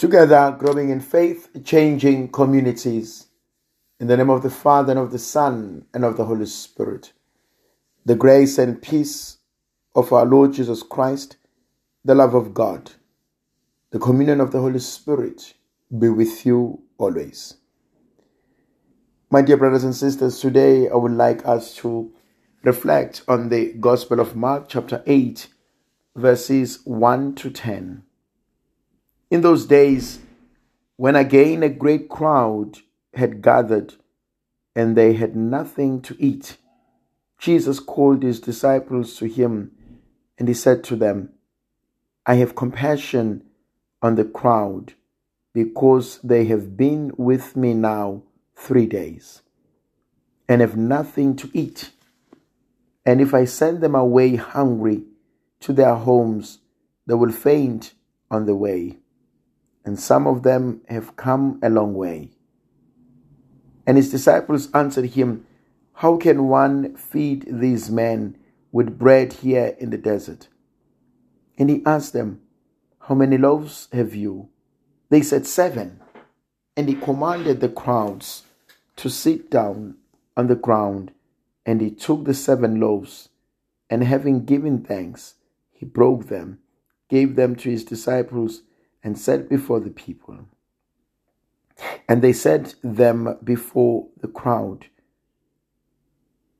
Together, growing in faith, changing communities. In the name of the Father, and of the Son, and of the Holy Spirit. The grace and peace of our Lord Jesus Christ, the love of God, the communion of the Holy Spirit be with you always. My dear brothers and sisters, today I would like us to reflect on the Gospel of Mark, chapter 8, verses 1 to 10. In those days, when again a great crowd had gathered and they had nothing to eat, Jesus called his disciples to him and he said to them, I have compassion on the crowd because they have been with me now three days and have nothing to eat. And if I send them away hungry to their homes, they will faint on the way and some of them have come a long way. And his disciples answered him, How can one feed these men with bread here in the desert? And he asked them, How many loaves have you? They said, Seven. And he commanded the crowds to sit down on the ground. And he took the seven loaves, and having given thanks, he broke them, gave them to his disciples and set before the people. And they set them before the crowd.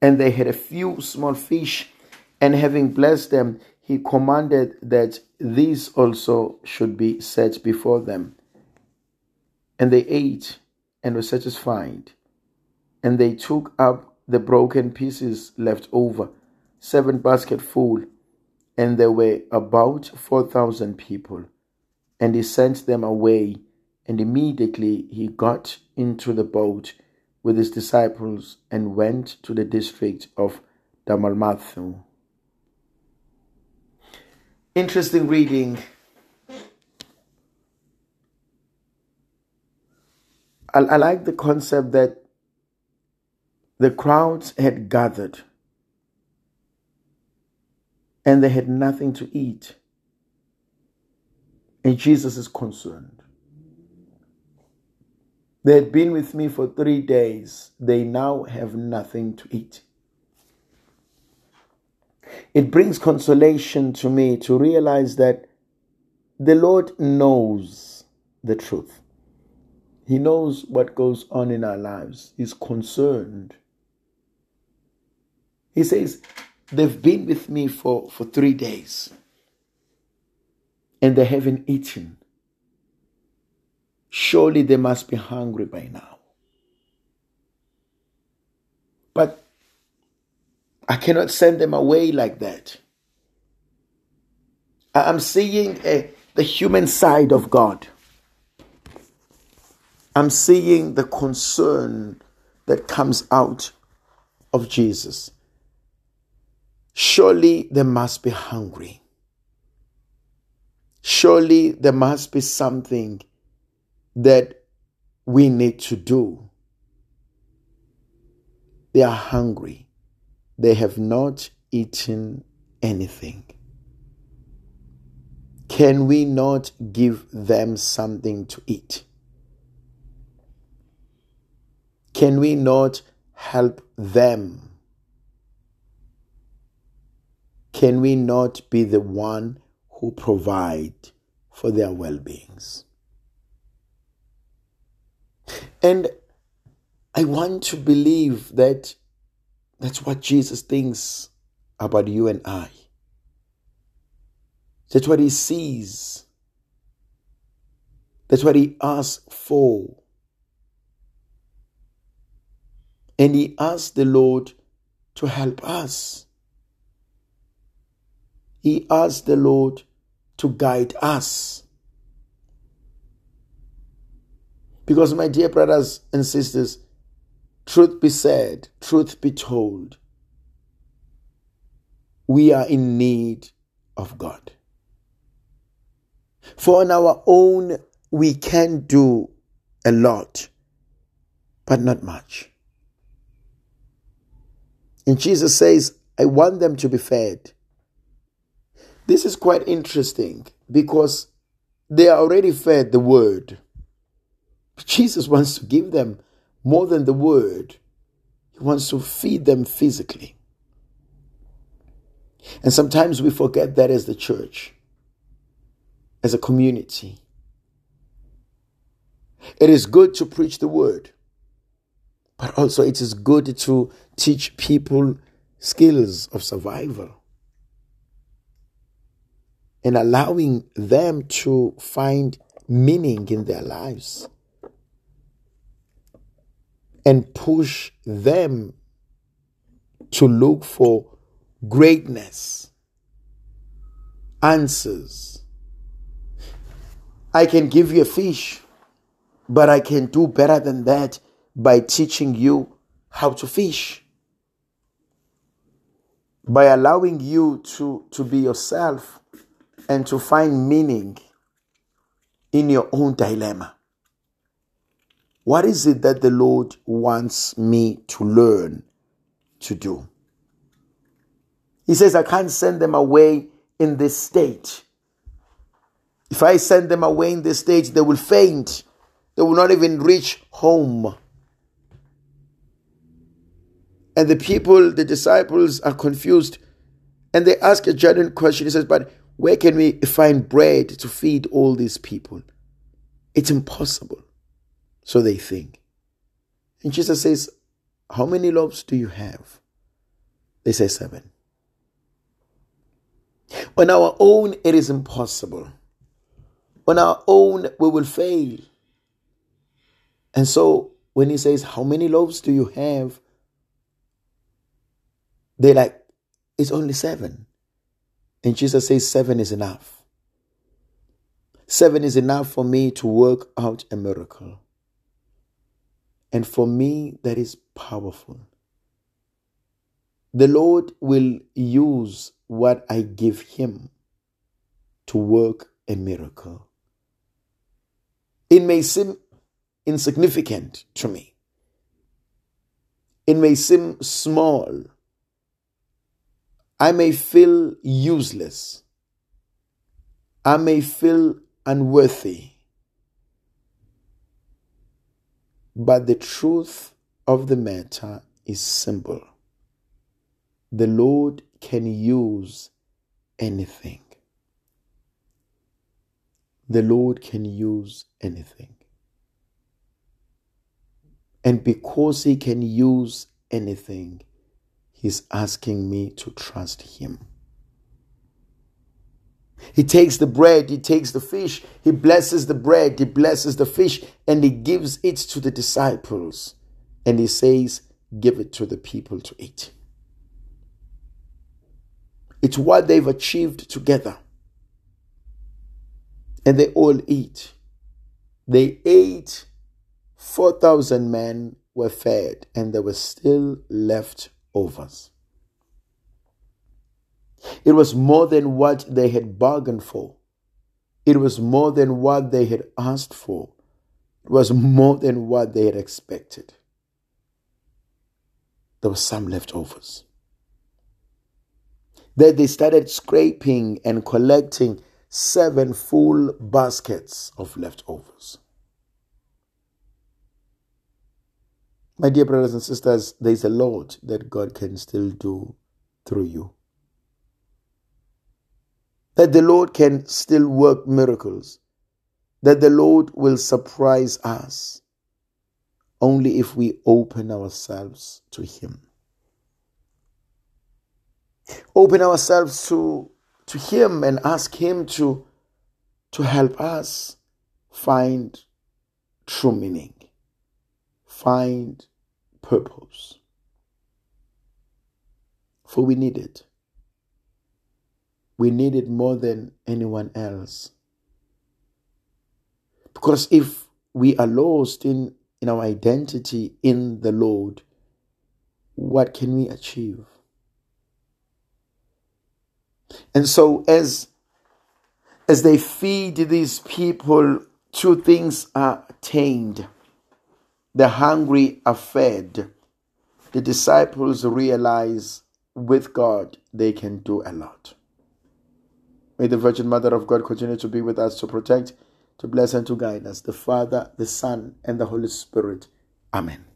And they had a few small fish, and having blessed them, he commanded that these also should be set before them. And they ate and were satisfied. And they took up the broken pieces left over, seven basketful, and there were about four thousand people. And he sent them away, and immediately he got into the boat with his disciples and went to the district of Dalmanutha. Interesting reading. I, I like the concept that the crowds had gathered and they had nothing to eat. And Jesus is concerned. They had been with me for three days. They now have nothing to eat. It brings consolation to me to realize that the Lord knows the truth. He knows what goes on in our lives. He's concerned. He says, They've been with me for, for three days and they haven't eaten. Surely they must be hungry by now. But I cannot send them away like that. I'm seeing a, the human side of God. I'm seeing the concern that comes out of Jesus. Surely they must be hungry. Surely there must be something that we need to do. They are hungry. They have not eaten anything. Can we not give them something to eat? Can we not help them? Can we not be the one who provide for their well beings. And I want to believe that that's what Jesus thinks about you and I. That's what he sees. That's what he asks for. And he asks the Lord to help us. He asks the Lord to guide us. Because, my dear brothers and sisters, truth be said, truth be told, we are in need of God. For on our own, we can do a lot, but not much. And Jesus says, I want them to be fed. This is quite interesting because they are already fed the word. Jesus wants to give them more than the word, He wants to feed them physically. And sometimes we forget that as the church, as a community. It is good to preach the word, but also it is good to teach people skills of survival and allowing them to find meaning in their lives and push them to look for greatness, answers. I can give you a fish, but I can do better than that by teaching you how to fish. By allowing you to, to be yourself and to find meaning in your own dilemma. What is it that the Lord wants me to learn to do? He says, I can't send them away in this state. If I send them away in this state, they will faint. They will not even reach home. And the people, the disciples, are confused. And they ask a genuine question. He says, But where can we find bread to feed all these people? It's impossible. So they think. And Jesus says, How many loaves do you have? They say seven. On our own, it is impossible. On our own, we will fail. And so when he says, How many loaves do you have? They're like, It's only seven. And Jesus says, Seven is enough. Seven is enough for me to work out a miracle. And for me, that is powerful. The Lord will use what I give him to work a miracle. It may seem insignificant to me. It may seem small. I may feel useless. I may feel unworthy. But the truth of the matter is simple the Lord can use anything. The Lord can use anything. And because He can use anything, He's asking me to trust Him. He takes the bread, he takes the fish, he blesses the bread, he blesses the fish, and he gives it to the disciples. And he says, Give it to the people to eat. It's what they've achieved together. And they all eat. They ate, 4,000 men were fed, and there were still leftovers. It was more than what they had bargained for. It was more than what they had asked for. It was more than what they had expected. There were some leftovers Then they started scraping and collecting seven full baskets of leftovers. My dear brothers and sisters, there's a lot that God can still do through you. That the Lord can still work miracles. That the Lord will surprise us only if we open ourselves to Him open ourselves to, to Him and ask Him to, to help us find true meaning, find purpose. For we need it. We need it more than anyone else. Because if we are lost in, in our identity in the Lord, what can we achieve? And so as as they feed these people, two things are attained. The hungry are fed. The disciples realize with God they can do a lot. May the Virgin Mother of God continue to be with us to protect, to bless, and to guide us. The Father, the Son, and the Holy Spirit. Amen.